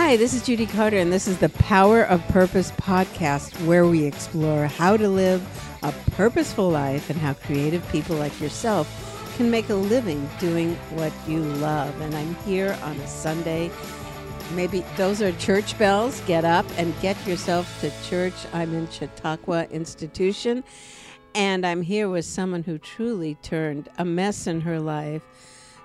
Hi, this is Judy Carter, and this is the Power of Purpose podcast, where we explore how to live a purposeful life and how creative people like yourself can make a living doing what you love. And I'm here on a Sunday. Maybe those are church bells. Get up and get yourself to church. I'm in Chautauqua Institution, and I'm here with someone who truly turned a mess in her life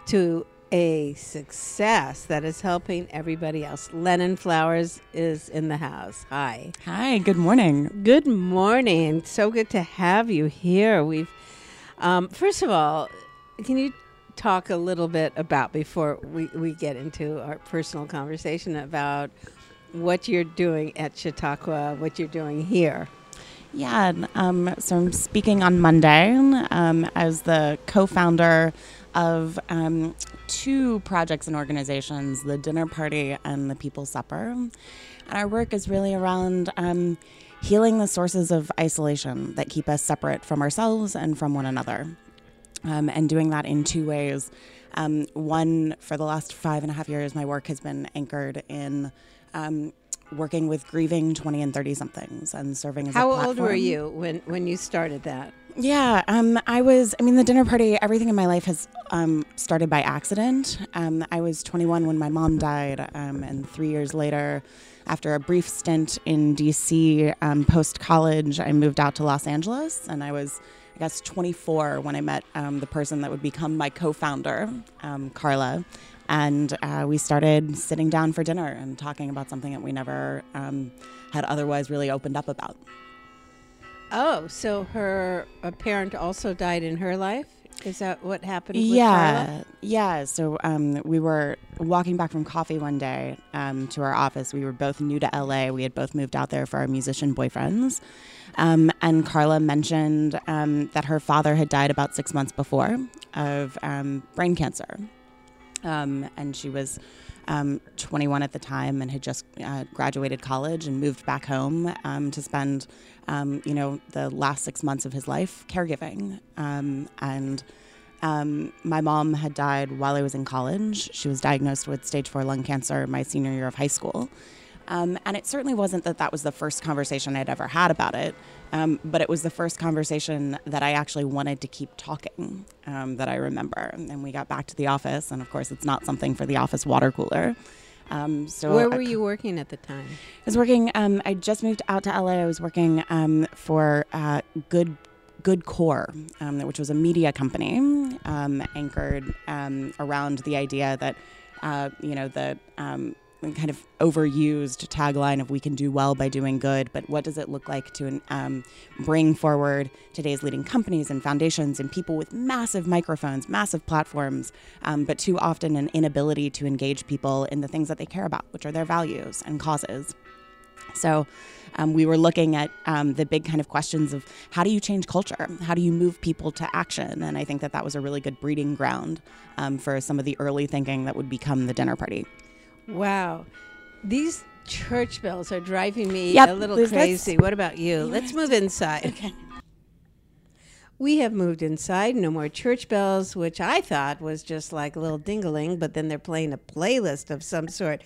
to a success that is helping everybody else. Lennon Flowers is in the house. Hi. Hi, good morning. Good morning. So good to have you here. We've, um, first of all, can you talk a little bit about before we, we get into our personal conversation about what you're doing at Chautauqua, what you're doing here? Yeah, um, so I'm speaking on Monday um, as the co founder of um, two projects and organizations the dinner party and the People's Supper. And our work is really around um, healing the sources of isolation that keep us separate from ourselves and from one another. Um, and doing that in two ways. Um, one, for the last five and a half years, my work has been anchored in um, working with grieving 20 and 30 somethings and serving as How a How old were you when, when you started that? Yeah, um, I was. I mean, the dinner party. Everything in my life has um, started by accident. Um, I was 21 when my mom died, um, and three years later, after a brief stint in D.C. Um, post college, I moved out to Los Angeles, and I was, I guess, 24 when I met um, the person that would become my co-founder, um, Carla, and uh, we started sitting down for dinner and talking about something that we never um, had otherwise really opened up about. Oh, so her a parent also died in her life? Is that what happened with yeah Carla? yeah so um, we were walking back from coffee one day um, to our office we were both new to la we had both moved out there for our musician boyfriends um, and carla mentioned um, that her father had died about six months before of um, brain cancer um, and she was um, 21 at the time and had just uh, graduated college and moved back home um, to spend, um, you know, the last six months of his life caregiving. Um, and um, my mom had died while I was in college. She was diagnosed with stage four lung cancer my senior year of high school. Um, and it certainly wasn't that that was the first conversation I'd ever had about it, um, but it was the first conversation that I actually wanted to keep talking um, that I remember. And we got back to the office, and of course, it's not something for the office water cooler. Um, so Where I- were you working at the time? I was working. Um, I just moved out to LA. I was working um, for uh, Good Good Corps, um, which was a media company um, anchored um, around the idea that uh, you know the um, kind of overused tagline of "We can do well by doing good," but what does it look like to um, bring forward today's leading companies and foundations and people with massive microphones, massive platforms, um, but too often an inability to engage people in the things that they care about, which are their values and causes. So um, we were looking at um, the big kind of questions of how do you change culture? How do you move people to action? And I think that that was a really good breeding ground um, for some of the early thinking that would become the dinner party. Wow. These church bells are driving me Yep, a little let's- crazy. What about you? Let's move inside. Okay. We have moved inside. No more church bells, which I thought was just like a little dingling, but then they're playing a playlist of some sort.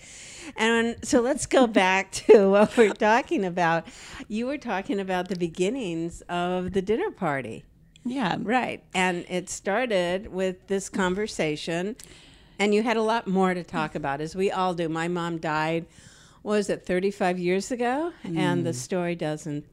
And so let's go back to what we're talking about. You were talking about the beginnings of the dinner party. Yeah. Right. And it started with this conversation, and you had a lot more to talk about, as we all do. My mom died, what was it, 35 years ago? And the story doesn't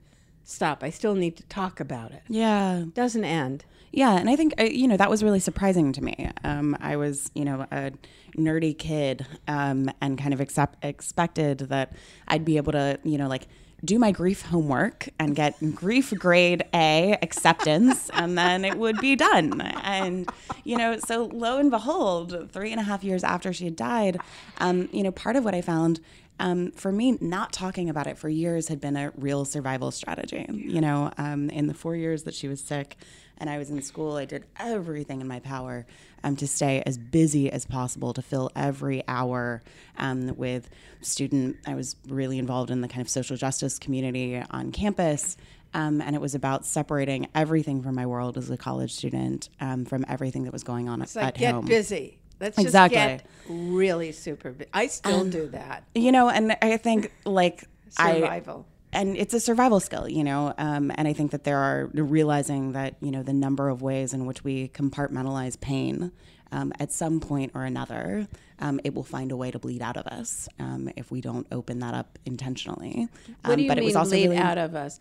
stop. I still need to talk about it. Yeah. Doesn't end. Yeah, and I think uh, you know that was really surprising to me. Um, I was you know a nerdy kid um, and kind of accept, expected that I'd be able to you know like do my grief homework and get grief grade A acceptance, and then it would be done. And you know, so lo and behold, three and a half years after she had died, um, you know, part of what I found um, for me, not talking about it for years had been a real survival strategy. You know, um, in the four years that she was sick and I was in school, I did everything in my power um, to stay as busy as possible, to fill every hour um, with student. I was really involved in the kind of social justice community on campus. Um, and it was about separating everything from my world as a college student um, from everything that was going on It's at like get home. busy. Let's just Exactly. get really super. bu- I still do that. You know, and I think like I Survival. and it's a survival skill, you know. Um, and I think that there are realizing that you know the number of ways in which we compartmentalize pain. Um, at some point or another, um, it will find a way to bleed out of us um, if we don't open that up intentionally. What Um, do you but it mean was also bleed really out of us?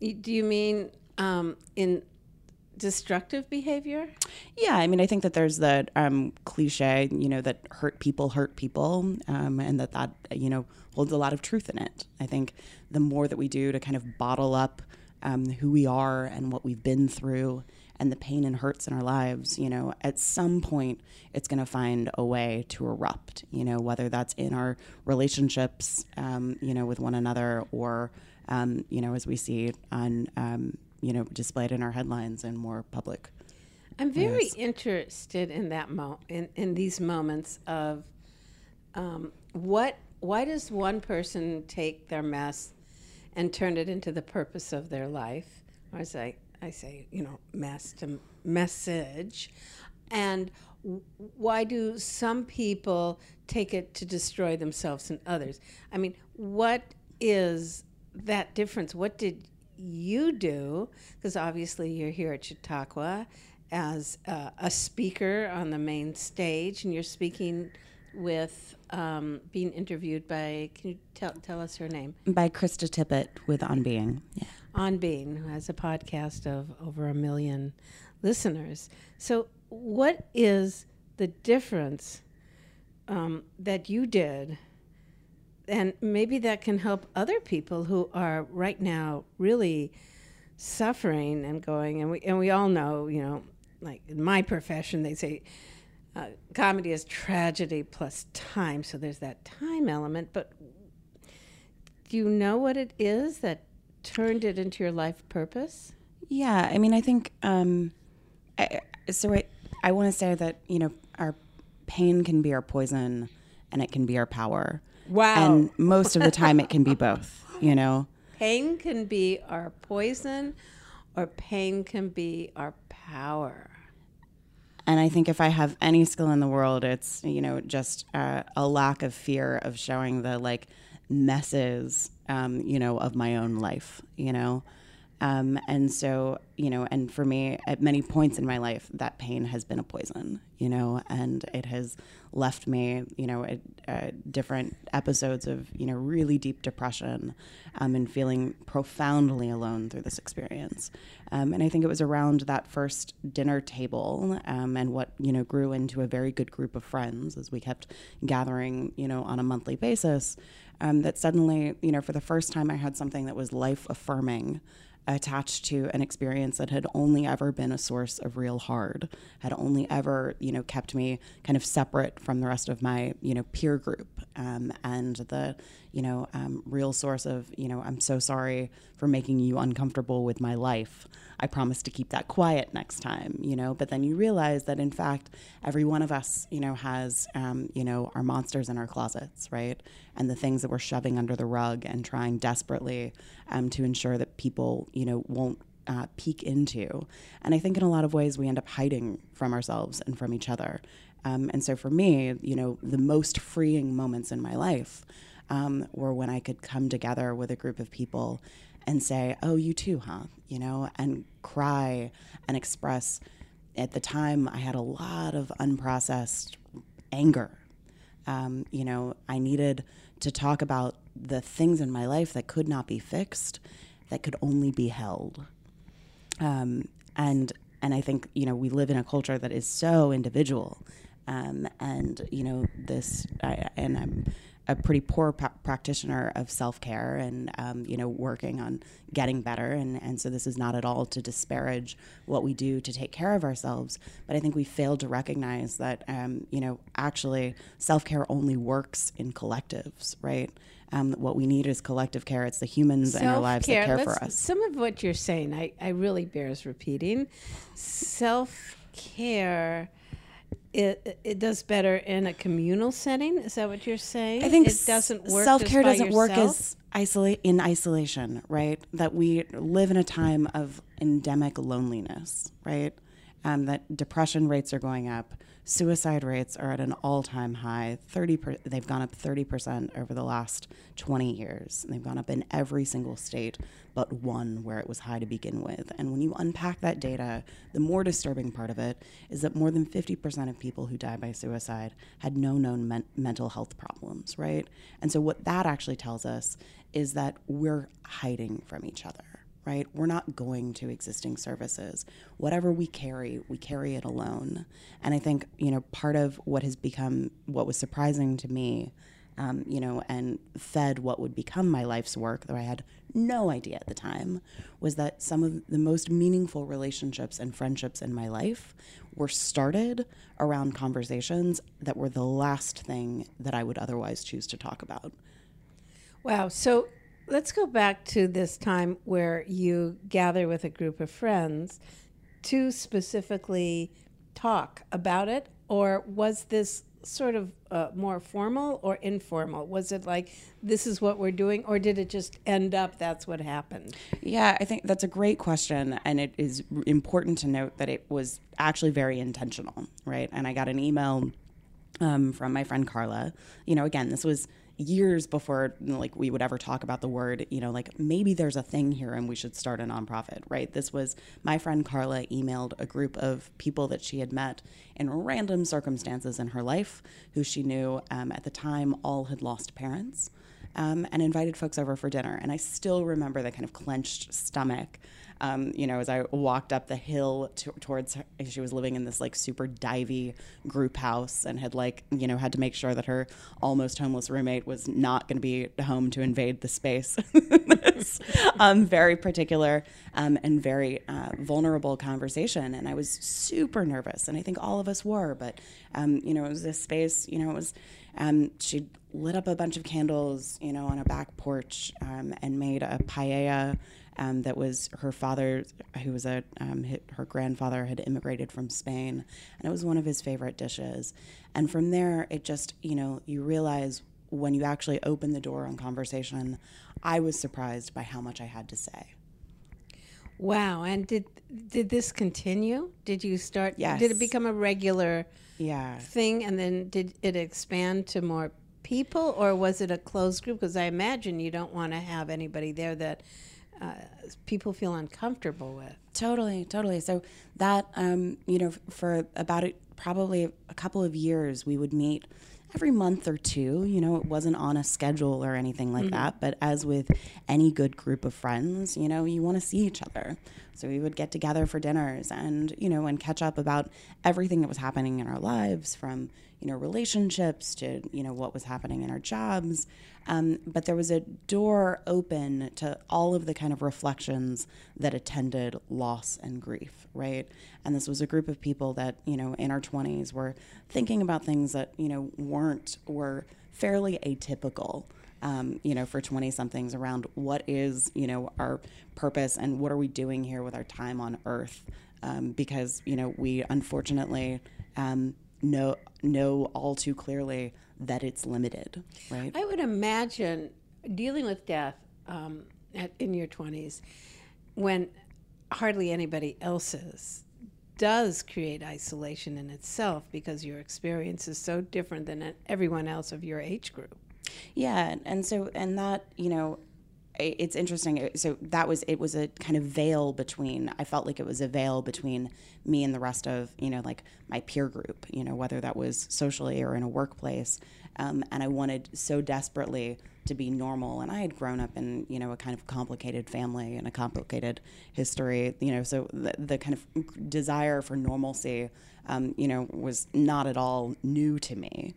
Do you mean um, in destructive behavior? Yeah, I mean, I think that there's the um, cliche, you know, that hurt people hurt people, um, and that that you know holds a lot of truth in it. I think the more that we do to kind of bottle up um, who we are and what we've been through and the pain and hurts in our lives, you know, at some point it's going to find a way to erupt. You know, whether that's in our relationships, um, you know, with one another, or um, you know, as we see on. You know, displayed in our headlines and more public I'm very Yes. interested in that mo- in, in these moments of um, what why does one person take their mess and turn it into the purpose of their life? Or as I, I say you know mess to message. And why do some people take it to destroy themselves and others? I mean what is that difference? What did you do because obviously you're here at Chautauqua as uh, a speaker on the main stage and you're speaking with um, being interviewed by can you tell, tell us her name by Krista Tippett with On Being. Yeah. on being who has a podcast of over a million listeners so what is the difference um, that you did and maybe that can help other people who are right now really suffering and going and we and we all know you know like in my profession they say uh, comedy is tragedy plus time so there's that time element but do you know what it is that turned it into your life purpose Yeah, I mean, I think um, I, so. I I want to say that you know our pain can be our poison, and it can be our power. Wow. And most of the time, it can be both. You know. pain can be our poison or pain can be our power And I think if I have any skill in the world, it's you know just uh, a lack of fear of showing the like messes, um, you know, of my own life. You know, um, and so you know, and for me, at many points in my life, that pain has been a poison. You know, and it has left me, you know, at, different episodes of you know really deep depression, um, and feeling profoundly alone through this experience. Um, and I think it was around that first dinner table um, and what you know grew into a very good group of friends as we kept gathering, you know, on a monthly basis. Um, that suddenly, you know, for the first time, I had something that was life affirming attached to an experience that had only ever been a source of real hard, had only ever, you know, kept me kind of separate from the rest of my, you know, peer group, um, and the, you know, um, real source of, you know, I'm so sorry for making you uncomfortable with my life. I promise to keep that quiet next time, you know. But then you realize that in fact, every one of us, you know, has, um, you know, our monsters in our closets, right? And the things that we're shoving under the rug and trying desperately um, to ensure that people, you know, won't uh, peek into. And I think in a lot of ways we end up hiding from ourselves and from each other. Um, and so for me, you know, the most freeing moments in my life um, were when I could come together with a group of people and say, "Oh, you too, huh?" You know, and cry and express. At the time, I had a lot of unprocessed anger. Um, you know, I needed to talk about the things in my life that could not be fixed, that could only be held. Um, and and I think you know we live in a culture that is so individual, um, and you know this. I, and I'm a pretty poor pa- practitioner of self care, and um, you know working on getting better. And and so this is not at all to disparage what we do to take care of ourselves, but I think we fail to recognize that um, you know actually self care only works in collectives, right? Um, what we need is collective care. It's the humans in our lives that Self-care, for us. Some of what you're saying, I, I really bears repeating. Self care, it, it does better in a communal setting. Is that what you're saying? I think it doesn't work. Self care doesn't work as isolate in isolation, right? That we live in a time of endemic loneliness, right? um, that depression rates are going up, suicide rates are at an all-time high. Thirty, per, they've gone up thirty percent over the last twenty years. They've gone up in every single state but one where it was high to begin with. And when you unpack that data, the more disturbing part of it is that more than fifty percent of people who die by suicide had no known men- mental health problems, right? And so what that actually tells us is that we're hiding from each other right? We're not going to existing services. Whatever we carry, we carry it alone. And I think, you know, part of what has become what was surprising to me, um, you know, and fed what would become my life's work, though I had no idea at the time, was that some of the most meaningful relationships and friendships in my life were started around conversations that were the last thing that I would otherwise choose to talk about. Wow. So let's go back to this time where you gather with a group of friends to specifically talk about it, or was this sort of uh, more formal or informal? Was it like this is what we're doing, or did it just end up that's what happened? Yeah, I think that's a great question, and it is important to note that it was actually very intentional, right? And I got an email um, from my friend Carla. You know, again, this was years before like we would ever talk about the word you know like maybe there's a thing here and we should start a nonprofit right? This was my friend carla emailed a group of people that she had met in random circumstances in her life who she knew um, at the time all had lost parents um, and invited folks over for dinner. And i still remember the kind of clenched stomach um, you know, as I walked up the hill towards her, she was living in this like super divey group house and had like, you know, had to make sure that her almost homeless roommate was not going to be home to invade the space. this um, very particular um, and very uh, vulnerable conversation. And I was super nervous. And I think all of us were. But, um, you know, it was this space, you know, it was, um, she lit up a bunch of candles, you know, on a back porch um, and made a paella um, that was her father, who was a um, her grandfather had immigrated from Spain, and it was one of his favorite dishes. And from there, it just you know you realize when you actually open the door on conversation, I was surprised by how much I had to say. Wow! And did did this continue? Did you start? Yes. Did it become a regular? Yeah. Thing, and then did it expand to more people, or was it a closed group? Because I imagine you don't want to have anybody there that uh, people feel uncomfortable with. Totally, totally. So that um, you know, for about probably a couple of years, we would meet every month or two. You know, it wasn't on a schedule or anything like mm-hmm. that. But as with any good group of friends, you know, you want to see each other. So we would get together for dinners and you know and catch up about everything that was happening in our lives, from you know relationships to you know what was happening in our jobs um, but there was a door open to all of the kind of reflections that attended loss and grief right and this was a group of people that you know in our 20s were thinking about things that you know weren't were fairly atypical um, you know, for 20 somethings around what is, you know, our purpose and what are we doing here with our time on earth. Um, because, you know, we unfortunately um, know know all too clearly that it's limited, right? I would imagine dealing with death um, at, in your 20s when hardly anybody else's does create isolation in itself because your experience is so different than everyone else of your age group. Yeah, and so and that, you know, it's interesting. So that was it was a kind of veil between. I felt like it was a veil between me and the rest of you know like my peer group. You know whether that was socially or in a workplace. Um, and I wanted so desperately to be normal. And I had grown up in you know a kind of complicated family and a complicated history. You know so the, the kind of desire for normalcy. Um, you know was not at all new to me.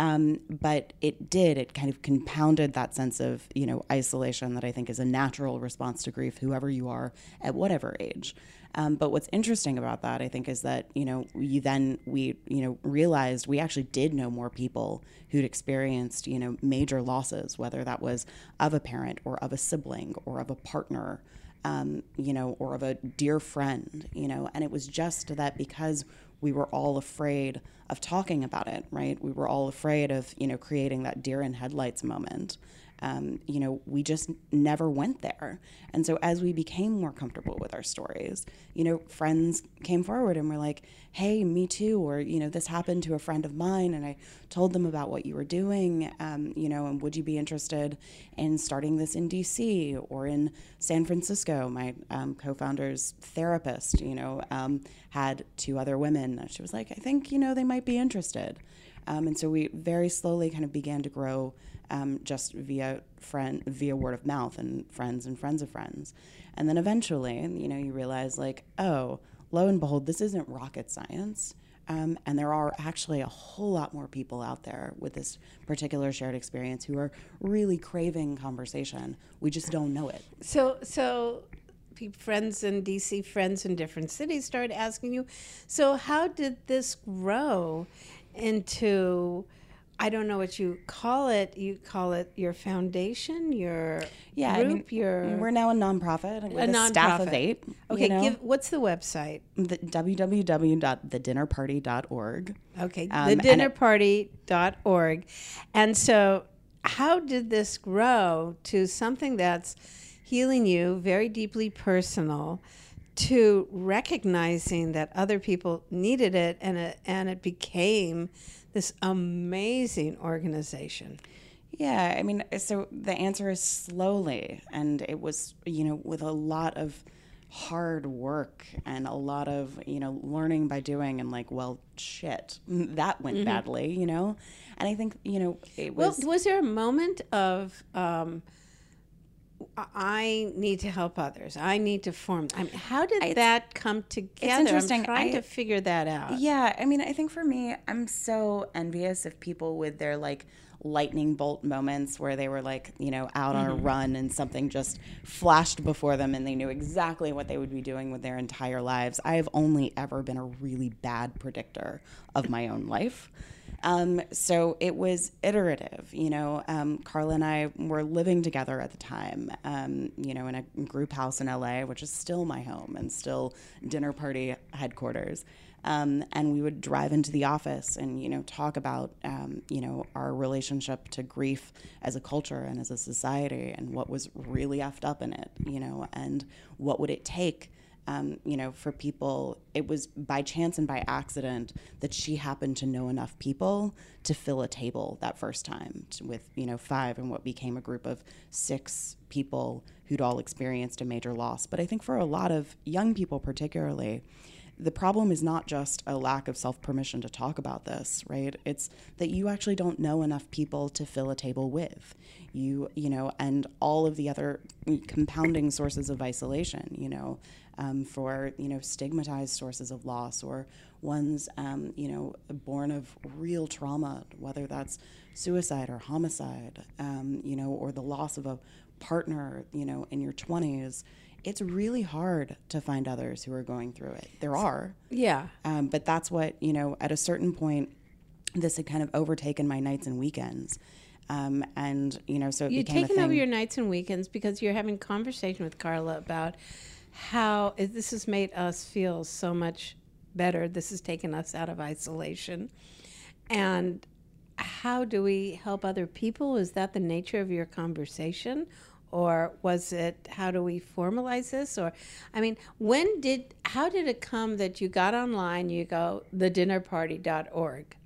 Um, but it did, it kind of compounded that sense of, you know, isolation that I think is a natural response to grief, whoever you are at whatever age. Um, but what's interesting about that, I think, is that, you know, you then, we, you know, realized we actually did know more people who'd experienced, you know, major losses, whether that was of a parent or of a sibling or of a partner. Um, you know, or of a dear friend, you know, and it was just that because we were all afraid of talking about it, right? We were all afraid of, you know, creating that deer in headlights moment. Um, you know, we just never went there. And so as we became more comfortable with our stories, you know, friends came forward and were like, hey, me too. Or, you know, this happened to a friend of mine and I told them about what you were doing, um, you know, and would you be interested in starting this in DC or in San Francisco? My um, co founder's therapist, you know, um, had two other women. She was like, I think, you know, they might be interested. Um, and so we very slowly kind of began to grow um, just via friend via word of mouth and friends and friends of friends. And then eventually, you know, you realize like, oh, lo and behold, this isn't rocket science. Um, and there are actually a whole lot more people out there with this particular shared experience who are really craving conversation. We just don't know it. So, so friends in DC, friends in different cities started asking you, so how did this grow into? I don't know what you call it. You call it your foundation, your yeah, group, I mean, your. We're now a nonprofit with a, a nonprofit. staff of eight. Okay, you know? give, what's the website? The www.thedinnerparty.org. Okay, um, thedinnerparty.org. And so, how did this grow to something that's healing you, very deeply personal? To recognizing that other people needed it, and it, and it became this amazing organization. Yeah, I mean, so the answer is slowly, and it was, you know, with a lot of hard work and a lot of, you know, learning by doing, and like, well, shit, that went mm-hmm. badly, you know? And I think, you know, it was. Well, was there a moment of, um, I need to help others. I need to form. I mean, how did I, that come together? It's interesting. I'm trying I, to figure that out. Yeah, I mean, I think for me, I'm so envious of people with their like lightning bolt moments where they were like, you know, out mm-hmm. on a mm-hmm. run and something just flashed before them and they knew exactly what they would be doing with their entire lives. I have only ever been a really bad predictor of my own life. Um, so it was iterative. You know, um, Carla and I were living together at the time, um, you know, in a group house in LA, which is still my home and still dinner party headquarters. Um, and we would drive into the office and you know talk about um, you know our relationship to grief as a culture and as a society and what was really effed up in it you know and what would it take um, you know, for people, it was by chance and by accident that she happened to know enough people to fill a table that first time with, you know, five and what became a group of six people who'd all experienced a major loss. But I think for a lot of young people, particularly, the problem is not just a lack of self permission to talk about this, right? It's that you actually don't know enough people to fill a table with. You, you know, and all of the other compounding sources of isolation, you know, um, for you know stigmatized sources of loss or ones um, you know born of real trauma, whether that's suicide or homicide, um, you know, or the loss of a partner, you know, in your twenties. It's really hard to find others who are going through it. There are, yeah, um, but that's what you know. At a certain point, this had kind of overtaken my nights and weekends. Um, and you know, so it you're became taking over your nights and weekends because you're having conversation with Carla about how this has made us feel so much better. This has taken us out of isolation. And how do we help other people? Is that the nature of your conversation? Or was it how do we formalize this? Or, I mean, when did, how did it come that you got online, you go, thedinnerparty.org?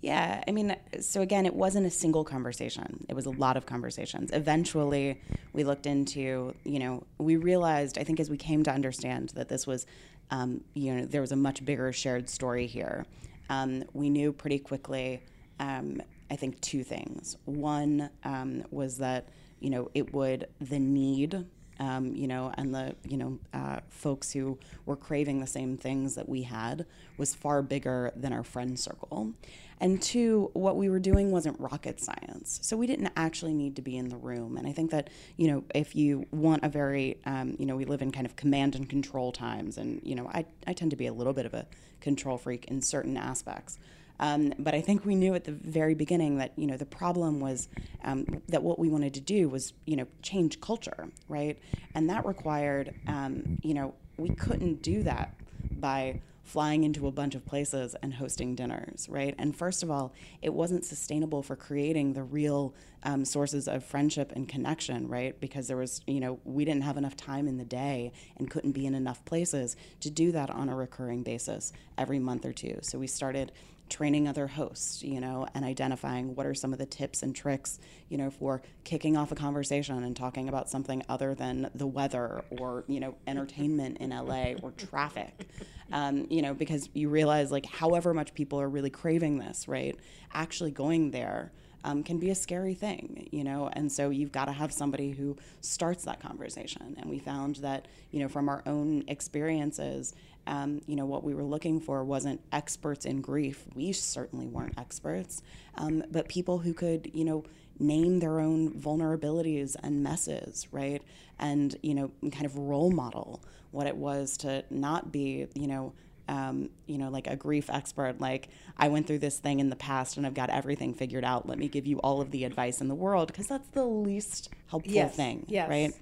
Yeah, I mean, so again, it wasn't a single conversation. It was a lot of conversations. Eventually, we looked into, you know, we realized, I think, as we came to understand that this was, um, you know, there was a much bigger shared story here. Um, we knew pretty quickly, um, I think, two things. One um, was that, you know, it would, the need um, you know, and the you know uh, folks who were craving the same things that we had was far bigger than our friend circle. And two, what we were doing wasn't rocket science, so we didn't actually need to be in the room. And I think that you know, if you want a very, um, you know, we live in kind of command and control times, and you know, I I tend to be a little bit of a control freak in certain aspects. Um, but I think we knew at the very beginning that you know the problem was um, that what we wanted to do was you know change culture, right? And that required um, you know we couldn't do that by flying into a bunch of places and hosting dinners, right? And first of all, it wasn't sustainable for creating the real um, sources of friendship and connection, right? Because there was, you know, we didn't have enough time in the day and couldn't be in enough places to do that on a recurring basis every month or two. So we started training other hosts, you know, and identifying what are some of the tips and tricks, you know, for kicking off a conversation and talking about something other than the weather or, you know, entertainment in LA or traffic. Um, you know, because you realize like however much people are really craving this, right? Actually going there um, can be a scary thing, you know, and so you've got to have somebody who starts that conversation. And we found that, you know, from our own experiences, um, you know, what we were looking for wasn't experts in grief. We certainly weren't experts, um, but people who could, you know, name their own vulnerabilities and messes, right? And, you know, kind of role model what it was to not be, you know, um, you know, like a grief expert, like I went through this thing in the past and I've got everything figured out. Let me give you all of the advice in the world because that's the least helpful yes. thing, yes. right?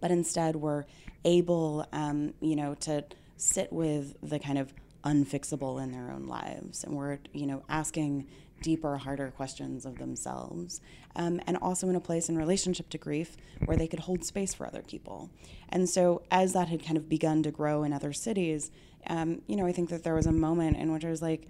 But instead, we're able, um, you know, to sit with the kind of unfixable in their own lives, and we're, you know, asking deeper, harder questions of themselves, um, and also in a place in relationship to grief where they could hold space for other people. And so, as that had kind of begun to grow in other cities, um, you know, I think that there was a moment in which I was like,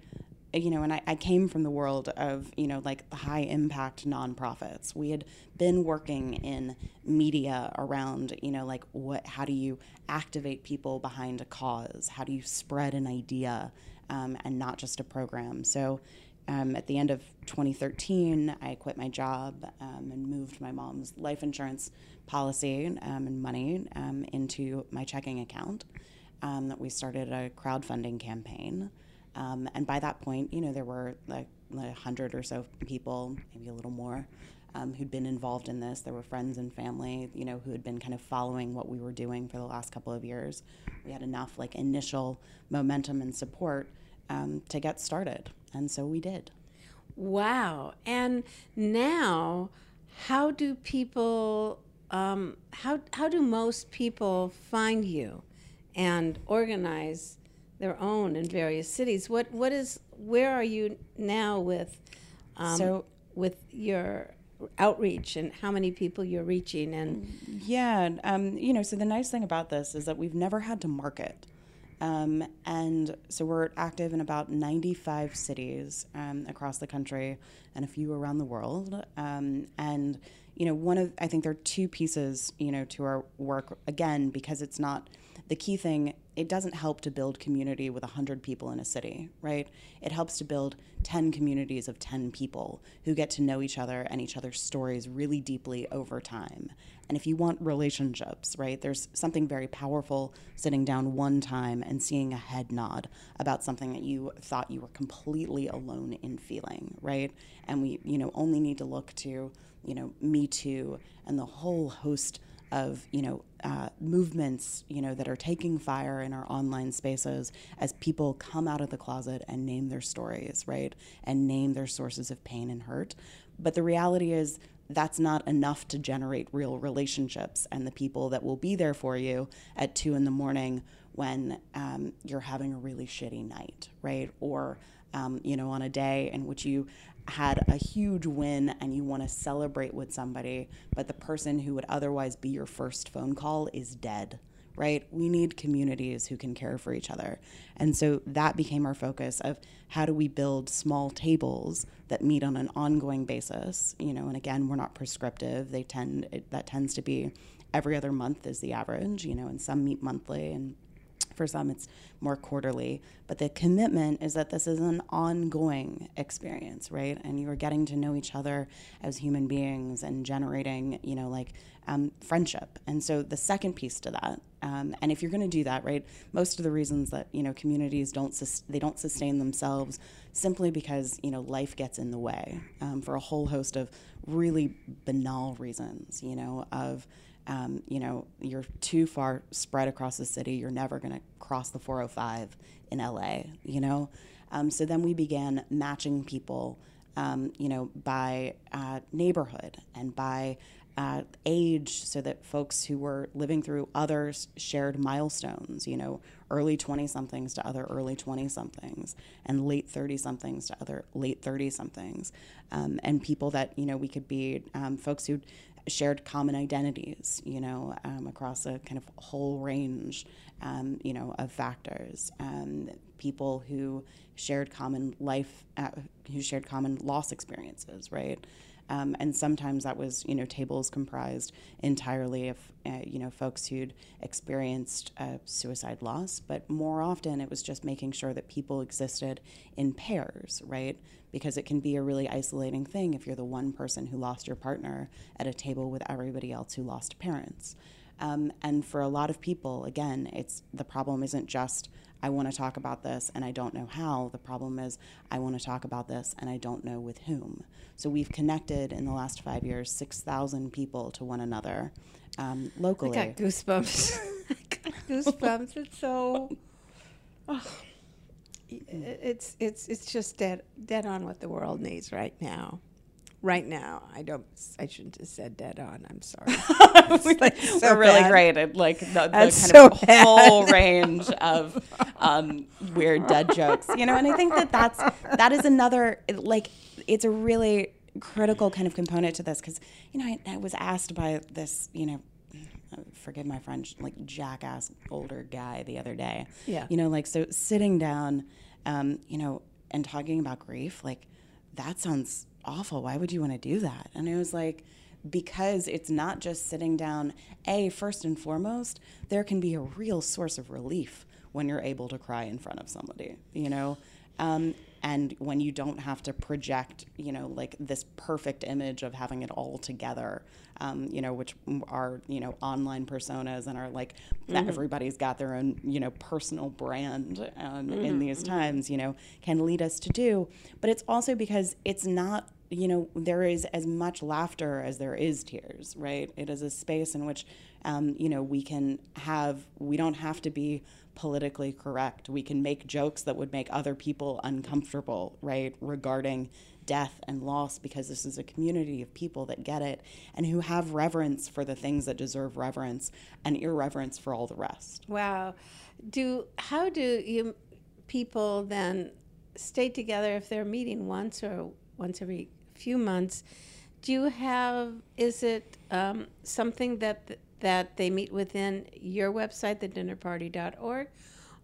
you know, and I, I, came from the world of, you know, like the high impact nonprofits. We had been working in media around, you know, like what, how do you activate people behind a cause? How do you spread an idea um, and not just a program? So um, at the end of 2013, I quit my job um, and moved my mom's life insurance policy um, and money um, into my checking account. Um, we started a crowdfunding campaign. Um, and by that point, you know, there were like a hundred or so people, maybe a little more, um, who'd been involved in this. There were friends and family, you know, who had been kind of following what we were doing for the last couple of years. We had enough like initial momentum and support um, to get started, and so we did. Wow! And now, how do people? Um, how how do most people find you and organize their own in various cities. What what is where are you now with um, so with your outreach and how many people you're reaching and yeah um, you know so the nice thing about this is that we've never had to market um, and so we're active in about 95 cities um, across the country and a few around the world um, and you know one of i think there are two pieces you know to our work again because it's not the key thing it doesn't help to build community with 100 people in a city, right? It helps to build 10 communities of 10 people who get to know each other and each other's stories really deeply over time. And if you want relationships, right, there's something very powerful sitting down one time and seeing a head nod about something that you thought you were completely alone in feeling, right? And we, you know, only need to look to, you know, Me Too and the whole host of you know uh, movements you know that are taking fire in our online spaces as people come out of the closet and name their stories right and name their sources of pain and hurt. But the reality is that's not enough to generate real relationships and the people that will be there for you at two in the morning when um, you're having a really shitty night right? Or um, you know on a day in which you had a huge win and you want to celebrate with somebody, but the person who would otherwise be your first phone call is dead, right? We need communities who can care for each other. And so that became our focus of how do we build small tables that meet on an ongoing basis, you know, and again, we're not prescriptive. They tend it, that tends to be every other month is the average, you know, and some meet monthly and for some, it's more quarterly. But the commitment is that this is an ongoing experience, right? And you are getting to know each other as human beings and generating, you know, like um, friendship. And so the second piece to that, um, and if you're going to do that, right, most of the reasons that you know communities don't sus- they don't sustain themselves simply because you know life gets in the way um, for a whole host of really banal reasons, you know, of um, you know, you're too far spread across the city. You're never going to cross the 405 in LA, you know? Um, so then we began matching people, um, you know, by uh, neighborhood and by uh, age so that folks who were living through other shared milestones, you know, early 20 somethings to other early 20 somethings, and late 30 somethings to other late 30 somethings, um, and people that, you know, we could be um, folks who shared common identities, you know, um, across a kind of whole range, um, you know, of factors. Um, people who shared common life, uh, who shared common loss experiences, right? Um, and sometimes that was, you know, tables comprised entirely of, uh, you know, folks who'd experienced suicide loss. But more often, it was just making sure that people existed in pairs, right? Because it can be a really isolating thing if you're the one person who lost your partner at a table with everybody else who lost parents. Um, and for a lot of people, again, it's the problem isn't just I want to talk about this and I don't know how. The problem is I want to talk about this and I don't know with whom. So we've connected in the last five years 6,000 people to one another um, locally. I got goosebumps. I got goosebumps. It's so. Oh, it's it's it's just dead dead on what the world needs right now right now. I don't. I shouldn't have said dead on. I'm sorry. like so We're really bad. great at like the, the kind so of bad. whole range of um, weird dead jokes, you know. And I think that that's that is another like it's a really critical kind of component to this because you know I, I was asked by this you know forgive my French, like jackass older guy the other day. Yeah. You know, like so sitting down, um, you know, and talking about grief, like that sounds awful. Why would you want to do that? And it was like, because it's not just sitting down. A, first and foremost, there can be a real source of relief when you're able to cry in front of somebody, you know? Um, and when you don't have to project, you know, like this perfect image of having it all together, um, you know, which are, you know, online personas and are like mm-hmm. everybody's got their own, you know, personal brand um, mm-hmm. in these mm-hmm. times, you know, can lead us to do. But it's also because it's not you know, there is as much laughter as there is tears, right? It is a space in which, um, you know, we can have, we don't have to be politically correct. We can make jokes that would make other people uncomfortable, right, regarding death and loss because this is a community of people that get it and who have reverence for the things that deserve reverence and irreverence for all the rest. Wow. Do how do you people then stay together if they're meeting once or once every few months. Do you have? Is it um, something that that they meet within your website, thedinnerparty.org,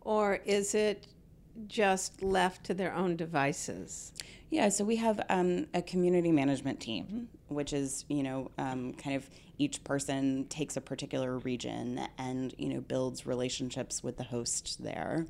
or is it just left to their own devices? Yeah, so we have um, a community management team, which is you know um, kind of each person takes a particular region and you know builds relationships with the host there.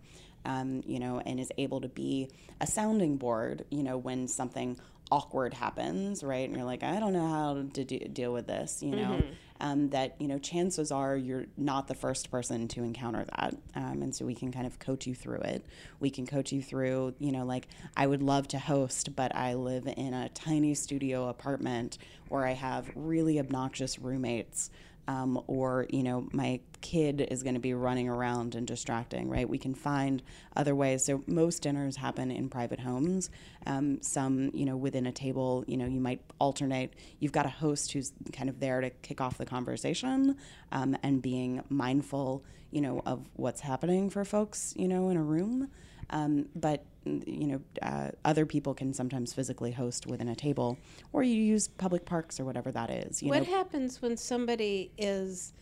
Um, you know, and is able to be a sounding board, you know, when something awkward happens, right? And you're like, I don't know how to do, deal with this, you know, mm-hmm. um, that, you know, chances are you're not the first person to encounter that. Um, and so we can kind of coach you through it. We can coach you through, you know, like, I would love to host, but I live in a tiny studio apartment where I have really obnoxious roommates um, or you know my kid is going to be running around and distracting right? We can find other ways. So most dinners happen in private homes. Um, some you know within a table you know you might alternate. You've got a host who's kind of there to kick off the conversation um, and being mindful you know of what's happening for folks you know in a room um, but you know, uh, other people can sometimes physically host within a table, or you use public parks or whatever that is. what know? happens when somebody is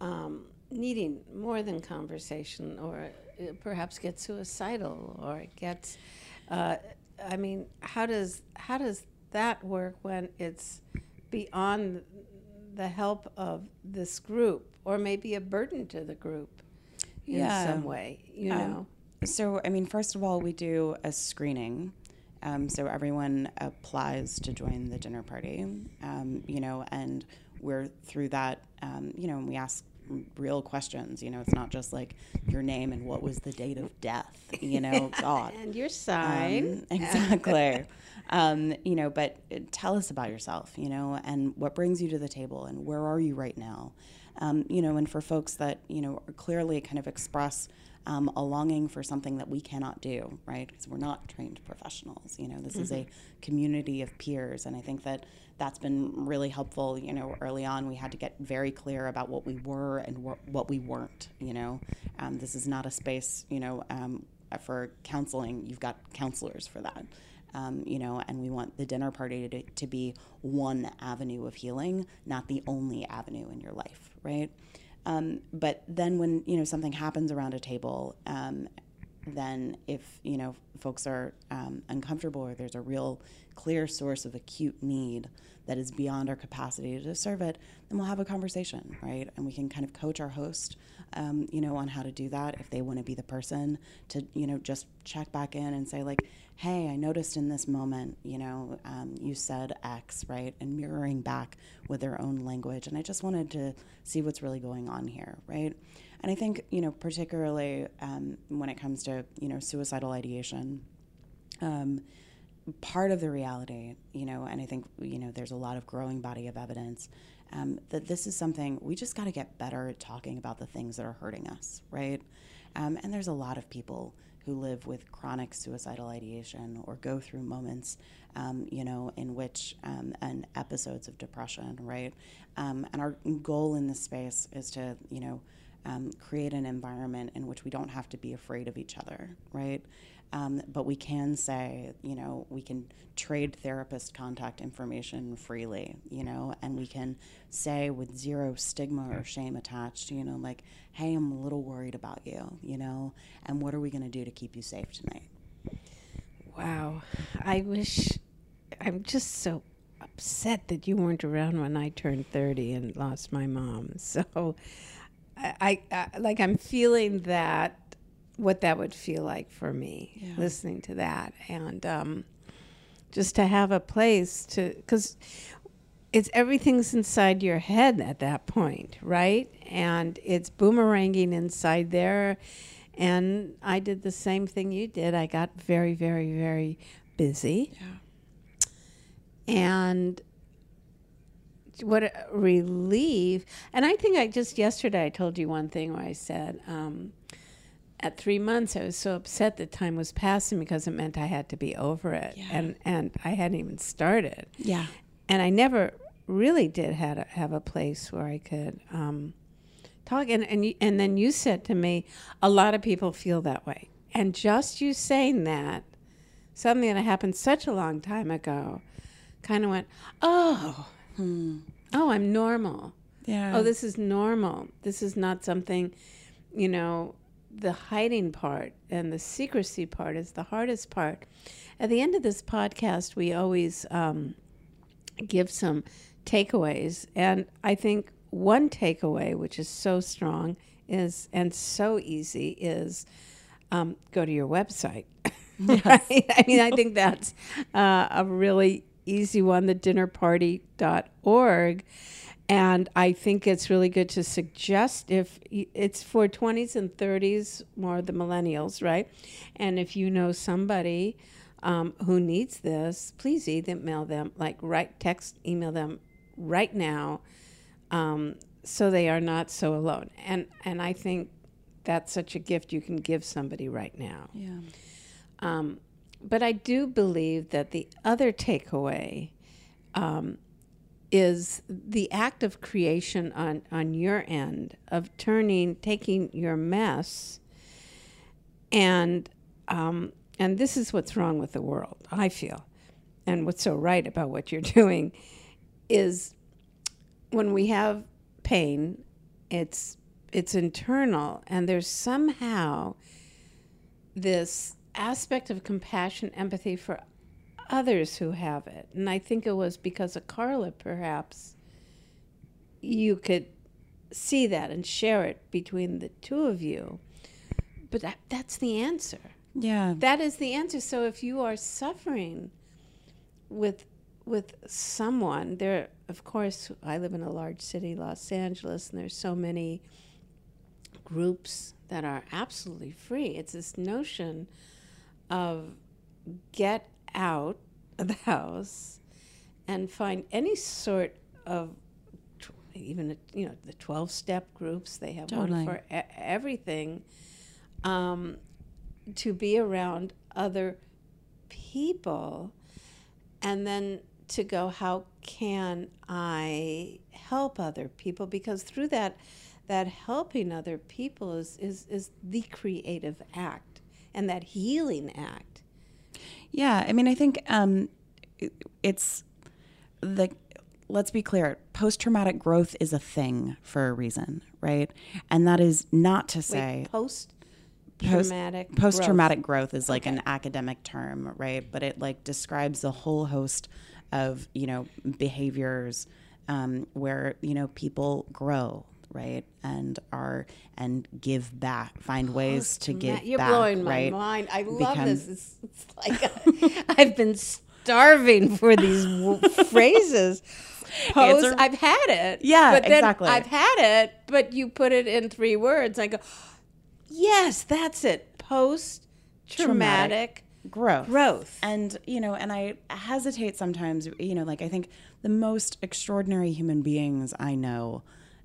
um, needing more than conversation, or uh, perhaps gets suicidal, or gets? Uh, I mean, how does how does that work when it's beyond the help of this group, or maybe a burden to the group in yeah. some way? You um, know. So, I mean, first of all, we do a screening. Um, so everyone applies to join the dinner party, um, you know, and we're through that, um, you know, and we ask real questions. You know, it's not just like your name and what was the date of death. You know, God and your sign um, exactly. um, you know, but tell us about yourself. You know, and what brings you to the table, and where are you right now. Um, you know, and for folks that you know clearly kind of express um, a longing for something that we cannot do, right? Because we're not trained professionals. You know, this mm-hmm. is a mm-hmm. community of peers, and I think that that's been really helpful. You know, early on, we had to get very clear about what we were and wh- what we weren't. You know, um, this is not a space, you know, um, for counseling. You've got counselors for that. Um, you know, and we want the dinner party to, to be one avenue of healing, not the only avenue in your life, right? Um, but then when you know something happens around a table, um, then if you know folks are um, uncomfortable or there's a real clear source of acute need that is beyond our capacity to serve it, then we'll have a conversation, right? And we can kind of coach our host, um, you know, on how to do that if they want to be the person to, you know, just check back in and say like, hey, I noticed in this moment, you know, um, you said X, right? And mirroring back with their own language. And I just wanted to see what's really going on here, right? And I think, you know, particularly um, when it comes to, you know, suicidal ideation, um, part of the reality, you know, and I think, you know, there's a lot of growing body of evidence um, that this is something we just got to get better at talking about the things that are hurting us, right? Um, and there's a lot of people who live with chronic suicidal ideation or go through moments, um, you know, in which um, and episodes of depression, right? Um, and our goal in this space is to, you know, um, create an environment in which we don't have to be afraid of each other, right? Um, but we can say, you know, we can trade therapist contact information freely, you know, and we can say with zero stigma or shame attached, you know, like, hey, I'm a little worried about you, you know, and what are we going to do to keep you safe tonight? Wow. I wish, I'm just so upset that you weren't around when I turned 30 and lost my mom. So, I, I, like, I'm feeling that what that would feel like for me yeah. listening to that. And um, just to have a place to because it's everything's inside your head at that point right? And it's boomeranging inside there. And i did the same thing you did. I got very very very busy. Yeah. and what a relief and i think i just yesterday i told you one thing where i said um, at three months, I was so upset that time was passing because it meant I had to be over it, yeah. and and I hadn't even started. Yeah, and I never really did had a, have a place where I could um, talk. And and you, and then you said to me, a lot of people feel that way, and just you saying that, something that happened such a long time ago, kind of went, oh, hmm. oh, I'm normal. Yeah. Oh, this is normal. This is not something, you know the hiding part and the secrecy part is the hardest part. At the end of this podcast, we always um, give some takeaways. And I think one takeaway, which is so strong, is and so easy, is um, go to your website. Yes. right? I mean, I think that's uh, a really easy one, the dinnerparty.org. And I think it's really good to suggest if it's for 20s and 30s, more the millennials, right? And if you know somebody um, who needs this, please email them, like write, text, email them right now, um, so they are not so alone. And and I think that's such a gift you can give somebody right now. Yeah. Um, but I do believe that the other takeaway um, is the act of creation on, on your end of turning, taking your mess, and um, and this is what's wrong with the world, I feel, and what's so right about what you're doing is when we have pain, it's it's internal, and there's somehow this aspect of compassion, empathy for others who have it. And I think it was because of Carla, perhaps, you could see that and share it between the two of you. But that, that's the answer. Yeah. That is the answer. So if you are suffering with with someone, there of course I live in a large city, Los Angeles, and there's so many groups that are absolutely free. It's this notion of get out of the house and find any sort of even you know the twelve step groups. They have Totally. one for e- everything. Um, to be around other people, and then to go, how can I help other people? Because through that, that helping other people is is is the creative act and that healing act. Yeah, I mean, I think um, it's the. Let's be clear. Post-traumatic growth is a thing for a reason, right? And that is not to say Wait, post post traumatic post traumatic growth is like an academic term, right? But it like describes a whole host of you know behaviors um, where you know people grow, right, and are and give back, find ways to give back. You're back, blowing my right? mind. I love this. It's, it's like I've been starving for these w- phrases. Post, I've had it. Yeah, but then exactly. I've had it, but you put it in three words. I go, yes, that's it. Post traumatic growth. growth. And, you know, and I hesitate sometimes, you know, like I think the most extraordinary human beings I know,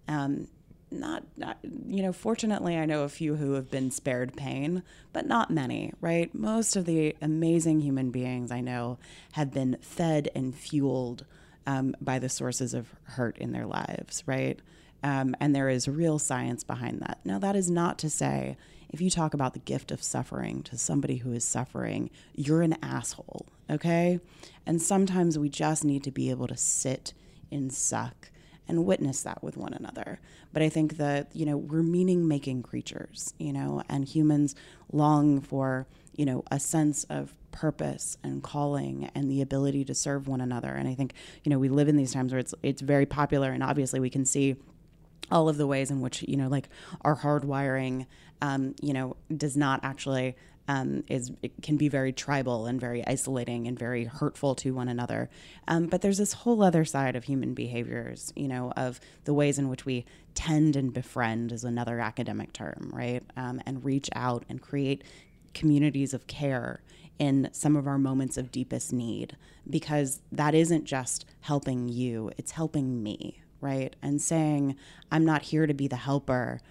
um, not, not, you know, fortunately, I know a few who have been spared pain, but not many, right? Most of the amazing human beings I know have been fed and fueled um, by the sources of hurt in their lives, right? Um, and there is real science behind that. Now, that is not to say if you talk about the gift of suffering to somebody who is suffering, you're an asshole, okay? And sometimes we just need to be able to sit and suck and witness that with one another. But I think that, you know, we're meaning making creatures, you know, and humans long for, you know, a sense of purpose and calling and the ability to serve one another. And I think, you know, we live in these times where it's it's very popular and obviously we can see all of the ways in which you know like our hardwiring um, you know does not actually um, is it can be very tribal and very isolating and very hurtful to one another um, but there's this whole other side of human behaviors you know of the ways in which we tend and befriend is another academic term right um, and reach out and create communities of care in some of our moments of deepest need because that isn't just helping you it's helping me right? And saying, I'm not here to be the helper.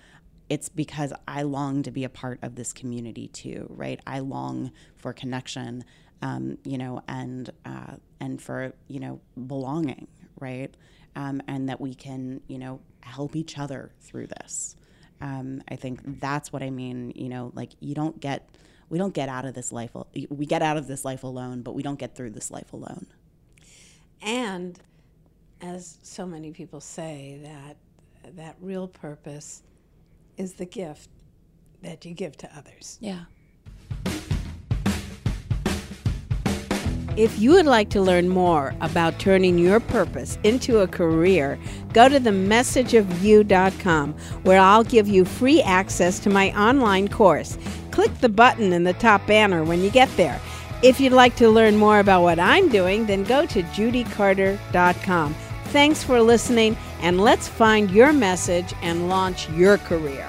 It's because I long to be a part of this community too, right? I long for connection, um, you know, and uh, and for you know belonging, right? Um, and that we can, you know, help each other through this. Um, I think that's what I mean. You know, like you don't get, we don't get out of this life. We get out of this life alone, but we don't get through this life alone. and as so many people say that that real purpose is the gift that you give to others. Yeah. if you would like to learn more about turning your purpose into a career go to themessageofyou.com where i'll give you free access to my online course. Click the button in the top banner when you get there. If you'd like to learn more about what i'm doing then go to judycarter.com Thanks for listening, and let's find your message and launch your career.